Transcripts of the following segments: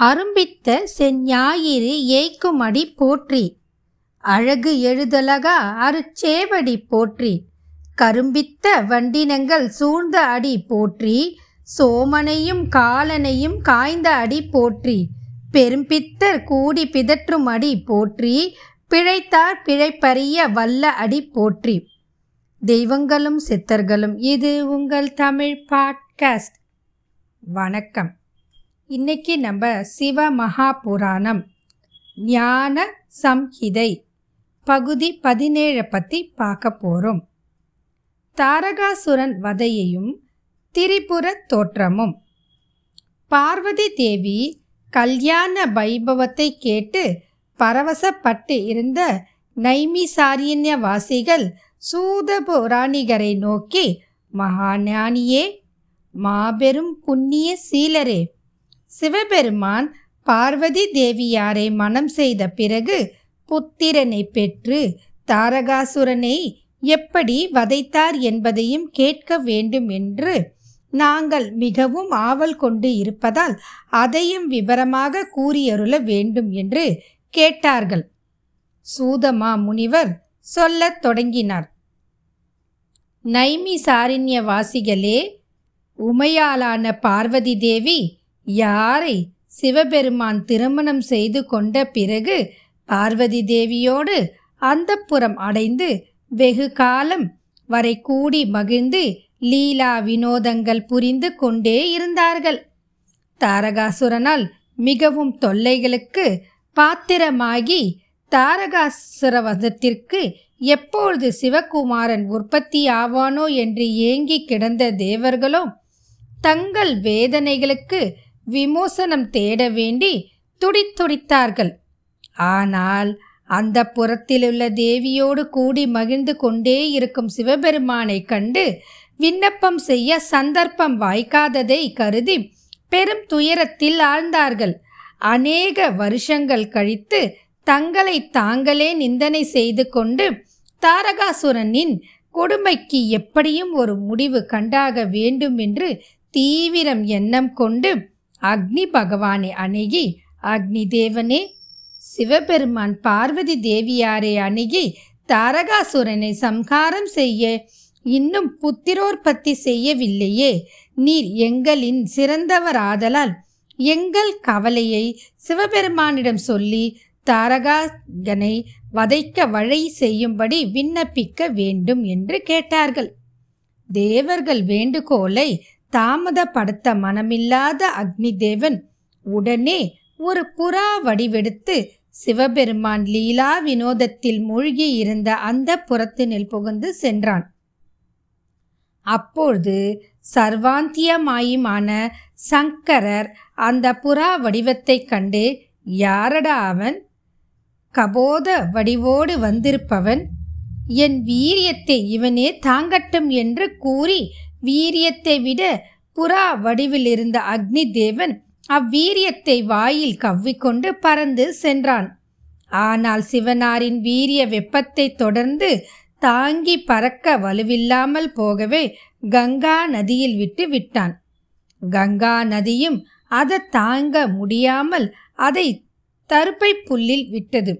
அரும்பித்த செஞ்ஞாயிறு ஏய்க்குமடி போற்றி. அழகு எழுதலகா அருச்சேவடி போற்றி. கரும்பித்த வண்டினங்கள் சூழ்ந்த அடி போற்றி. சோமனையும் காலனையும் காய்ந்த அடி போற்றி. பெரும்பித்தர் கூடி பிதற்றும் அடி போற்றி. பிழைத்தார் பிழைப்பறிய வல்ல அடி போற்றி. தெய்வங்களும் சித்தர்களும் இது உங்கள் தமிழ் பாட்காஸ்ட். வணக்கம். இன்னைக்கு நம்ம சிவ மகாபுராணம் ஞான சம்ஹிதை. பகுதி பதினேழை பற்றி பார்க்க போகிறோம் தாரகாசுரன் வதையையும் திரிபுர தோற்றமும். பார்வதி தேவி கல்யாண வைபவத்தை கேட்டு பரவசப்பட்டு இருந்த நைமிசாரியன்யவாசிகள் சூத புராணிகரை நோக்கி மகாஞானியே மாபெரும் புண்ணிய சீலரே சிவபெருமான் பார்வதி தேவியாரை மனம் செய்த பிறகு புத்திரனை பெற்று தாரகாசுரனை எப்படி வதைத்தார் என்பதையும் கேட்க வேண்டும் என்று நாங்கள் மிகவும் ஆவல் கொண்டு இருப்பதால் அதையும் விவரமாக கூறியருள வேண்டும் என்று கேட்டார்கள். சூதமா முனிவர் சொல்லத் தொடங்கினார். நைமி சாரிண்யவாசிகளே உமையாலான பார்வதி தேவி யாரை சிவபெருமான் திருமணம் செய்து கொண்ட பிறகு பார்வதி தேவியோடு அந்தப்புறம் அடைந்து வெகு காலம் வரை கூடி மகிழ்ந்து லீலா வினோதங்கள் புரிந்து கொண்டே இருந்தார்கள். தாரகாசுரனால் மிகவும் தொல்லைகளுக்கு பாத்திரமாகி தாரகாசுரவதத்திற்கு எப்பொழுது சிவகுமாரன் உற்பத்தி ஆவானோ என்று ஏங்கி கிடந்த தேவர்களோ தங்கள் வேதனைகளுக்கு விமோசனம் தேட வேண்டி துடித்துடித்தார்கள் ஆனால் அந்த புறத்திலுள்ள தேவியோடு கூடி மகிழ்ந்து கொண்டே இருக்கும் சிவபெருமானை கண்டு விண்ணப்பம் செய்ய சந்தர்ப்பம் வாய்க்காததை கருதி பெரும் துயரத்தில் ஆழ்ந்தார்கள். அநேக வருஷங்கள் கழித்து தங்களை தாங்களே நிந்தனை செய்து கொண்டு தாரகாசுரனின் கொடுமைக்கு எப்படியும் ஒரு முடிவு கண்டாக வேண்டும் என்று தீவிரம் எண்ணம் கொண்டு அக்னி பகவானை அணுகி அக்னி தேவனே சிவபெருமான் பார்வதி தேவியாரை அணுகி தாரகாசுரனை சம்ஹாரம் செய்ய இன்னும் புத்திரோற்பத்தி செய்யவில்லையே. நீர் எங்களின் சிறந்தவராதலால் எங்கள் கவலையை சிவபெருமானிடம் சொல்லி தாரகாகனை வதைக்க வழி செய்யும்படி விண்ணப்பிக்க வேண்டும் என்று கேட்டார்கள். தேவர்கள் வேண்டுகோளை தாமதப்படுத்த மனமில்லாத அக்னி தேவன் உடனே ஒரு புறா வடிவெடுத்து சிவபெருமான் லீலா வினோதத்தில் மூழ்கி இருந்த அந்த புறத்தினில் புகுந்து சென்றான். அப்பொழுது சர்வாந்தியமாயுமான சங்கரர் அந்த புறா வடிவத்தைக் கண்டு யாரடா அவன்? கபோத வடிவோடு வந்திருப்பவன். என் வீரியத்தை இவனே தாங்கட்டும் என்று கூறி வீரியத்தை விட புறா வடிவில் இருந்த அக்னி தேவன் அவ்வீரியத்தை வாயில் கவ்விக்கொண்டு பறந்து சென்றான். ஆனால் சிவனாரின் வீரிய வெப்பத்தை தொடர்ந்து தாங்கி பறக்க வலுவில்லாமல் போகவே கங்கா நதியில் விட்டு விட்டான். கங்கா நதியும் அதை தாங்க முடியாமல் அதை தர்பை புல்லில் விட்டது.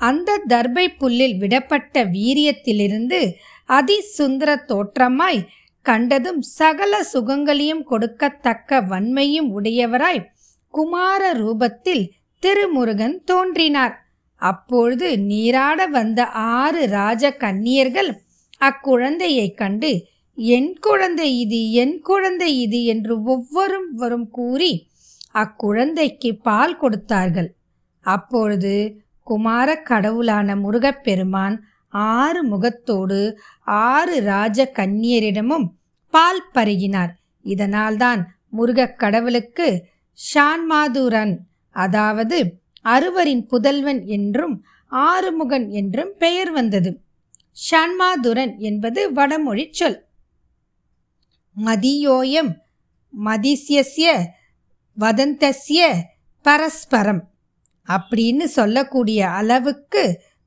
அந்த தர்பை புல்லில் விடப்பட்ட வீரியத்திலிருந்து அதிசுந்தர தோற்றமாய் கண்டதும் சகல சுகங்களையும் கொடுக்கத்தக்க வன்மையும் உடையவராய் குமார ரூபத்தில் திருமுருகன் தோன்றினார். அப்பொழுது நீராட வந்த ஆறு ராஜ கன்னியர்கள் அக்குழந்தையை கண்டு என் குழந்தை இது என் குழந்தை இது என்று ஒவ்வொரும் வரும் கூறி அக்குழந்தைக்கு பால் கொடுத்தார்கள். அப்பொழுது குமார கடவுளான முருகப்பெருமான் ஆறு முகத்தோடு ஆறு ராஜ கன்னியரிடமும் பால் பருகினார். இதனால்தான் முருகக் கடவுளுக்கு ஷான்மாதுரன் அதாவது அறுவரின் புதல்வன் என்றும் ஆறுமுகன் என்றும் பெயர் வந்தது. ஷண்மாதுரன் என்பது வடமொழி சொல். மதியோயம் மதிசியஸ்ய வதந்தஸ்ய பரஸ்பரம் அப்படின்னு சொல்லக்கூடிய அளவுக்கு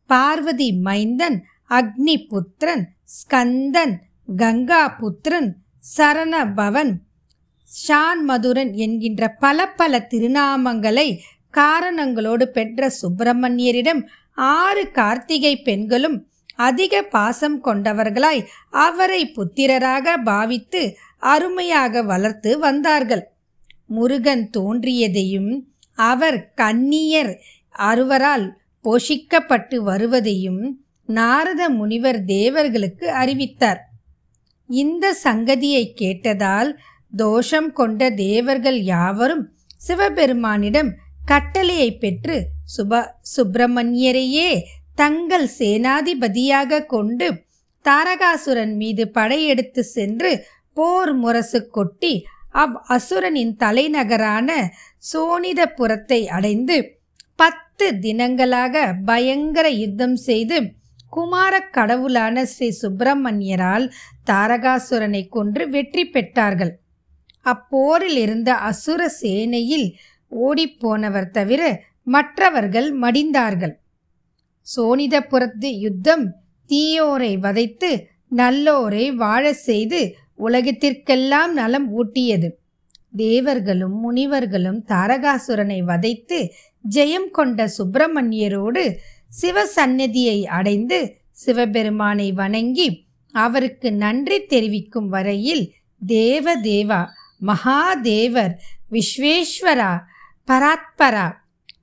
பார்வதி மைந்தன் அக்னி புத்திரன் ஸ்கந்தன் கங்கா புத்திரன் சரணபவன். ஷான் மதுரன் என்கின்ற பல பல திருநாமங்களை காரணங்களோடு பெற்ற சுப்பிரமணியரிடம் ஆறு கார்த்திகை பெண்களும் அதிக பாசம் கொண்டவர்களாய் அவரை புத்திரராக பாவித்து அருமையாக வளர்த்து வந்தார்கள். முருகன் தோன்றியதையும் அவர் கன்னியர் அறுவரால் போஷிக்கப்பட்டு வருவதையும் நாரத முனிவர் தேவர்களுக்கு அறிவித்தார். இந்த சங்கதியை கேட்டதால் தோஷம் கொண்ட தேவர்கள் யாவரும் சிவபெருமானிடம் கட்டளையை பெற்று சுப சுப்பிரமணியரையே தங்கள் சேனாதிபதியாக கொண்டு தாரகாசுரன் மீது படையெடுத்து சென்று போர் முரசு கொட்டி அவ் அசுரனின் தலைநகரான சோனிதபுரத்தை அடைந்து பத்து தினங்களாக பயங்கர யுத்தம் செய்து குமாரக் கடவுளான ஸ்ரீ சுப்பிரமணியரால் தாரகாசுரனை கொன்று வெற்றி பெற்றார்கள். அப்போரில் இருந்த அசுர சேனையில் ஓடிப்போனவர் தவிர மற்றவர்கள் மடிந்தார்கள். சோனிதபுரத்து யுத்தம் தீயோரை வதைத்து நல்லோரை வாழ செய்து உலகத்திற்கெல்லாம் நலம் ஊட்டியது. தேவர்களும் முனிவர்களும் தாரகாசுரனை வதைத்து ஜெயம் கொண்ட சுப்பிரமணியரோடு சிவசந்நிதியை அடைந்து சிவபெருமானை வணங்கி அவருக்கு நன்றி தெரிவிக்கும் வரையில் தேவ தேவா மகாதேவர் விஸ்வேஸ்வரா பராத்பரா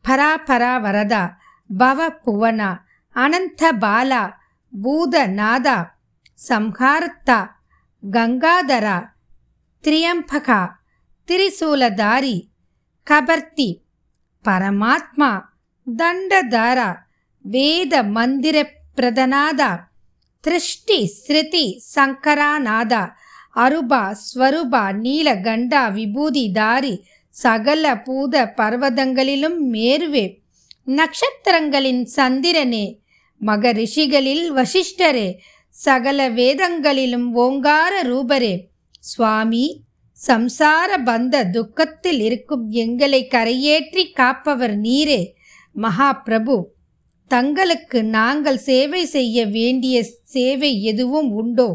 பராபரா வரதா பவ புவனா அனந்த பாலா பூதநாதா சம்ஹாரத்தா கங்காதரா திரியம்பகா திரிசூலதாரி கபர்த்தி பரமாத்மா தண்டதாரா வேத மந்திர பிரதனாதா திருஷ்டி ஸ்ருதி சங்கராநாதா அருபா ஸ்வரூபா நீலகண்டா விபூதிதாரி சகல பூத பர்வதங்களிலும் மேருவே. நட்சத்திரங்களின் சந்திரனே மகரிஷிகளில் வசிஷ்டரே சகல வேதங்களிலும் ஓங்கார ரூபரே. சுவாமி சம்சார பந்த துக்கத்தில் இருக்கும் எங்களை கரையேற்றி காப்பவர் நீரே. மகா பிரபு தங்களுக்கு நாங்கள் சேவை செய்ய வேண்டிய சேவை எதுவும் உண்டோ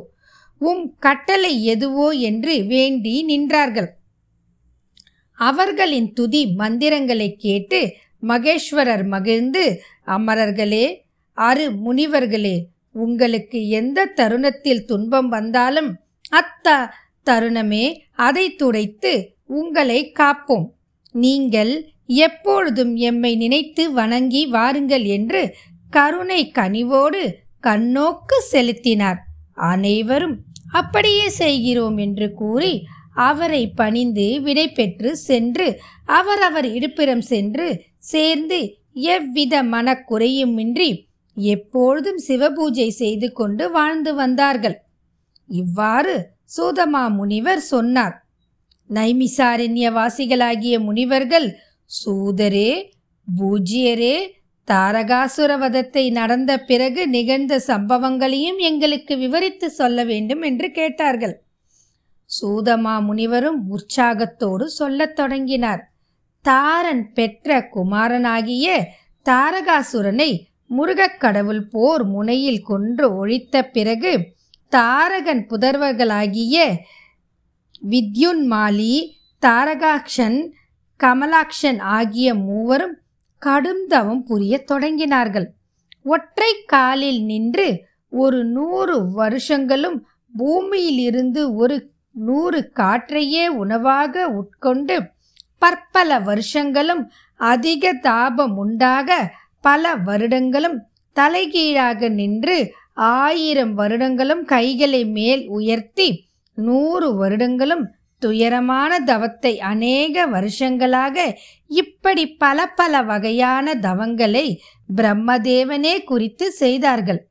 உம் கட்டளை எதுவோ என்று வேண்டி நின்றார்கள். அவர்களின் துதி மந்திரங்களை கேட்டு மகேஸ்வரர் மகிழ்ந்து அமரர்களே அரு முனிவர்களே உங்களுக்கு எந்த தருணத்தில் துன்பம் வந்தாலும் அத்த தருணமே அதை துடைத்து உங்களை காப்போம். நீங்கள் எப்பொழுதும் எம்மை நினைத்து வணங்கி வாருங்கள் என்று கருணை கனிவோடு கண்ணோக்கு செலுத்தினார். அனைவரும் அப்படியே செய்கிறோம் என்று கூறி அவரை பணிந்து விடை பெற்று சென்று அவரவர் இருப்பிடம் சென்று சேர்ந்து எவ்வித மனக்குறையுமின்றி எப்பொழுதும் சிவபூஜை செய்து கொண்டு வாழ்ந்து வந்தார்கள். இவ்வாறு சூதமா முனிவர் சொன்னார். நைமிசாரண்ய வாசிகளாகிய முனிவர்கள் சூதரே பூஜ்யரே தாரகாசுரவதத்தை நடந்த பிறகு நிகழ்ந்த சம்பவங்களையும் எங்களுக்கு விவரித்து சொல்ல வேண்டும் என்று கேட்டார்கள். சூதமா முனிவரும் உற்சாகத்தோடு சொல்லத் தொடங்கினார். தாரன் பெற்ற குமாரனாகிய தாரகாசுரனை முருகக்கடவுள் போர் முனையில் கொன்று ஒழித்த பிறகு தாரகன் புதர்வர்களாகிய வித்யுன்மாலி தாரகாக்ஷன் கமலாக்ஷன் ஆகிய மூவரும் கடும் தவம் புரிய தொடங்கினார்கள். ஒற்றை காலில் நின்று ஒரு நூறு வருஷங்களும் பூமியிலிருந்து ஒரு நூறு காற்றையே உணவாக உட்கொண்டு பற்பல வருஷங்களும் அதிக தாபம் உண்டாக பல வருடங்களும் தலைகீழாக நின்று ஆயிரம் வருடங்களும் கைகளை மேல் உயர்த்தி நூறு வருடங்களும் துயரமான தவத்தை அநேக வருஷங்களாக இப்படி பல பல வகையான தவங்களை பிரம்மதேவனே குறித்து செய்தார்கள்.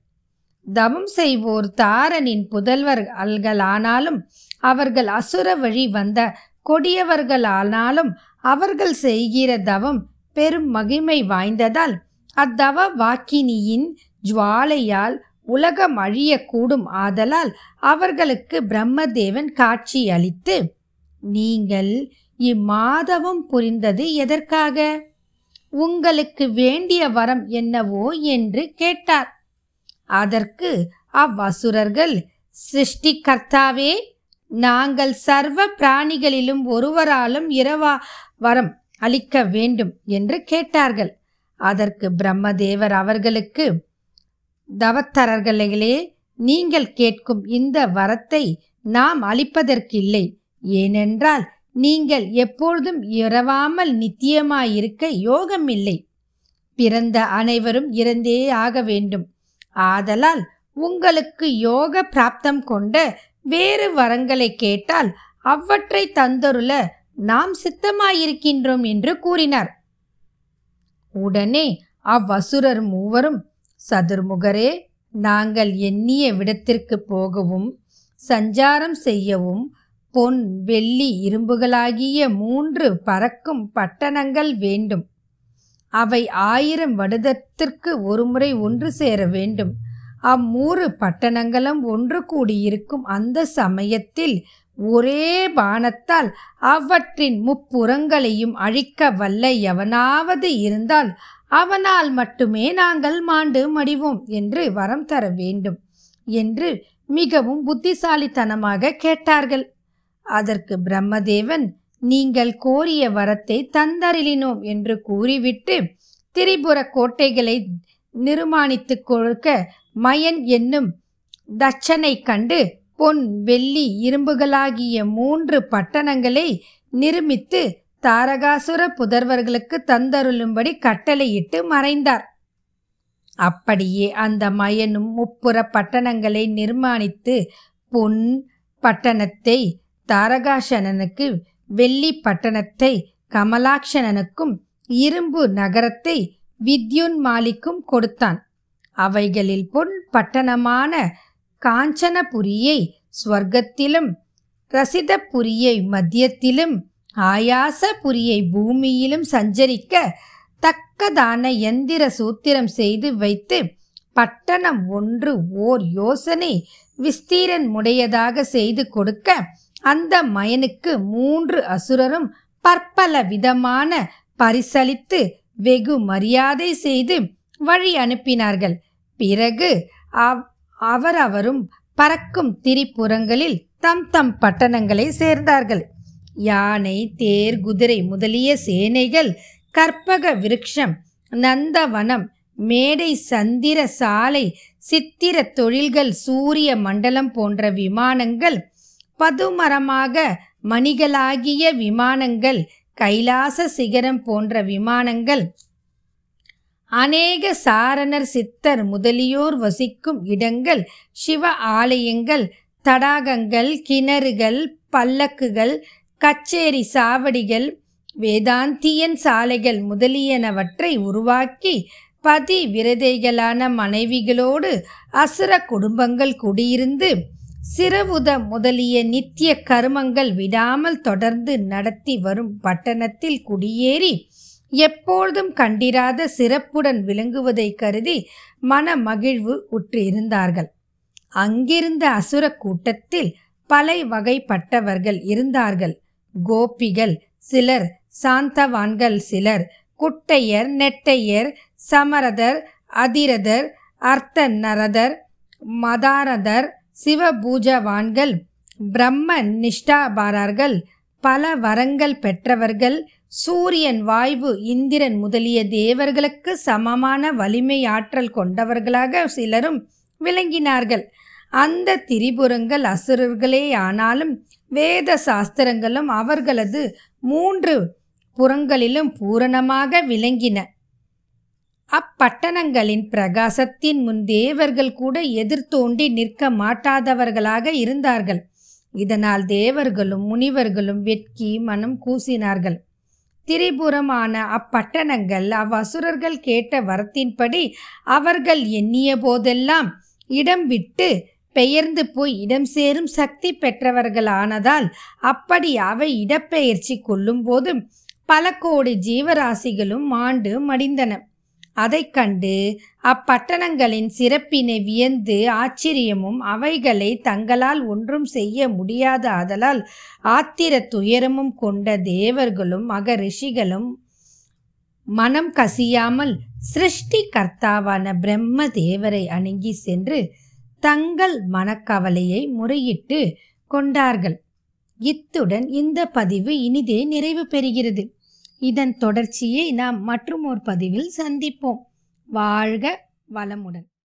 தவம் செய்வோர் தாரனின் புதல்வர்களானாலும் அவர்கள் அசுர வழி வந்த கொடியவர்களானாலும் அவர்கள் செய்கிற தவம் பெரும் மகிமை வாய்ந்ததால் அத்தவ வாக்கினியின் ஜுவாலையால் உலகம் அழியக்கூடும் ஆதலால் அவர்களுக்கு பிரம்மதேவன் காட்சி அளித்து நீங்கள் இம்மாதவம் புரிந்தது எதற்காக? உங்களுக்கு வேண்டிய வரம் என்னவோ என்று கேட்டார். அதற்கு அவ்வசுரர்கள் சிருஷ்டிகர்த்தாவே நாங்கள் சர்வ பிராணிகளிலும் ஒருவராலும் இரவா வரம் அளிக்க வேண்டும் என்று கேட்டார்கள். அதற்கு பிரம்மதேவர் அவர்களுக்கு தவத்தரர்களே நீங்கள் கேட்கும் இந்த வரத்தை நாம் அளிப்பதற்கில்லை. ஏனென்றால் நீங்கள் எப்பொழுதும் இரவாமல் நித்தியமாயிருக்க யோகமில்லை. பிறந்த அனைவரும் இறந்தே ஆக வேண்டும். ஆதலால் உங்களுக்கு யோக பிராப்தம் கொண்ட வேறு வரங்களை கேட்டால் அவற்றை தந்தருள நாம் சித்தமாயிருக்கின்றோம் என்று கூறினார். உடனே அவ்வசுரர் மூவரும் சதுர்முகரே நாங்கள் எண்ணிய விடத்திற்கு போகவும் சஞ்சாரம் செய்யவும் பொன் வெள்ளி இரும்புகளாகிய மூன்று பறக்கும் பட்டணங்கள் வேண்டும். அவை ஆயிரம் வருடத்திற்கு ஒருமுறை ஒன்று சேர வேண்டும். அம்மூறு பட்டணங்களும் ஒன்று கூடியிருக்கும் அந்த சமயத்தில் ஒரே பானத்தால் அவற்றின் முப்புறங்களையும் அழிக்க வல்ல எவனாவது இருந்தால் அவனால் மட்டுமே நாங்கள் மாண்டு மடிவோம் என்று வரம் தர வேண்டும் என்று மிகவும் புத்திசாலித்தனமாக கேட்டார்கள். அதற்கு பிரம்மதேவன் நீங்கள் கோரிய வரத்தை தந்தரிலினோம் என்று கூறிவிட்டு திரிபுர கோட்டைகளை நிர்மாணித்துக் கொடுக்க மயன் என்னும் தட்சனை கண்டு பொன் வெள்ளி இரும்புகளாகிய மூன்று பட்டணங்களை நிர்மித்து தாரகாசுர புதர்வர்களுக்கு தந்தருளும்படி கட்டளையிட்டு மறைந்தார். அப்படியே அந்த மயனும் முப்புற பட்டணங்களை நிர்மாணித்து பொன் பட்டணத்தை தாரகாசனனுக்கு வெள்ளி பட்டணத்தை கமலாட்சணனுக்கும் இரும்பு நகரத்தை வித்யுன் மாலிக்கும் கொடுத்தான். அவைகளில் பொன் பட்டணமான காஞ்சனபுரியை ஸ்வர்க்கத்திலும் ரசிதபுரியை மத்தியத்திலும் ஆயாசபுரியை பூமியிலும் சஞ்சரிக்க தக்கதான எந்திர சூத்திரம் செய்து வைத்து பட்டணம் ஒன்று ஓர் யோசனை விஸ்தீரன் முடையதாக செய்து கொடுக்க அந்த மயனுக்கு மூன்று அசுரரும் பற்பல விதமான பரிசளித்து வெகு மரியாதை செய்து வழி அனுப்பினார்கள். பிறகு அவரவரும் பறக்கும் திரிபுறங்களில் தம் தம் பட்டணங்களை சேர்ந்தார்கள். யானை தேர் குதிரை முதலிய சேனைகள் கற்பக விருட்சம் நந்தவனம் மேடை சந்திர சாலை சித்திர தொழில்கள் சூரிய மண்டலம் போன்ற விமானங்கள் பதுமரமாக மணிகளாகிய விமானங்கள் கைலாச சிகரம் போன்ற விமானங்கள். அநேக சாரணர் சித்தர் முதலியோர் வசிக்கும் இடங்கள் சிவ ஆலயங்கள் தடாகங்கள் கிணறுகள் பல்லக்குகள் கச்சேரி சாவடிகள் வேதாந்தியன் சாலைகள் முதலியனவற்றை உருவாக்கி பதி விரதைகளான மனைவிகளோடு அசுர குடும்பங்கள் குடியிருந்து சிறவுத முதலிய நித்திய கருமங்கள் விடாமல் தொடர்ந்து நடத்தி வரும் பட்டணத்தில் குடியேறி எப்பொழுதும் கண்டிராத சிறப்புடன் விளங்குவதை கருதி மன மகிழ்வு உற்றிருந்தார்கள். அங்கிருந்த அசுர கூட்டத்தில் பல வகைப்பட்டவர்கள் இருந்தார்கள். கோபிகள் சிலர் சாந்தவான்கள் சிலர் குட்டையர் நெட்டையர் சமரதர் அதிரதர் அர்த்த நரதர் மதாரதர் சிவபூஜவான்கள் பிரம்ம நிஷ்டாபாரர்கள் பல வரங்கள் பெற்றவர்கள் சூரியன் வாய்வு இந்திரன் முதலிய தேவர்களுக்கு சமமான வலிமை ஆற்றல் கொண்டவர்களாக சிலரும் விளங்கினார்கள். அந்த திரிபுரங்கள் அசுரர்களே ஆனாலும் வேத சாஸ்திரங்களும் அவர்களது மூன்று புறங்களிலும் பூரணமாக விளங்கின. அப்பட்டணங்களின் பிரகாசத்தின் முன் தேவர்கள் கூட எதிர்த்தோண்டி நிற்க மாட்டாதவர்களாக இருந்தார்கள். இதனால் தேவர்களும் முனிவர்களும் வெட்கி மனம் கூசினார்கள். திரிபுரமான அப்பட்டணங்கள் அவ்வசுரர்கள் கேட்ட வரத்தின்படி அவர்கள் எண்ணிய போதெல்லாம் இடம் விட்டு பெயர்ந்து போய் இடம் சேரும் சக்தி பெற்றவர்களானதால் அப்படி அவை இடப்பெயர்ச்சி கொள்ளும்போது பல கோடி ஜீவராசிகளும் மாண்டு மடிந்தன. அதைக் கண்டு அப்பட்டணங்களின் சிறப்பினை வியந்து ஆச்சரியமும் அவைகளை தங்களால் ஒன்றும் செய்ய முடியாத ஆதலால் ஆத்திர துயரமும் கொண்ட தேவர்களும் மகரிஷிகளும் மனம் கசியாமல் சிருஷ்டி கர்த்தாவான பிரம்ம தேவரை அணுகி சென்று தங்கள் மனக்கவலையை முறையிட்டு கொண்டார்கள். இத்துடன் இந்த பதிவு இனிதே நிறைவு பெறுகிறது. இதன் தொடர்ச்சியை நாம் மற்றும் ஒரு பதிவில் சந்திப்போம். வாழ்க வளமுடன்.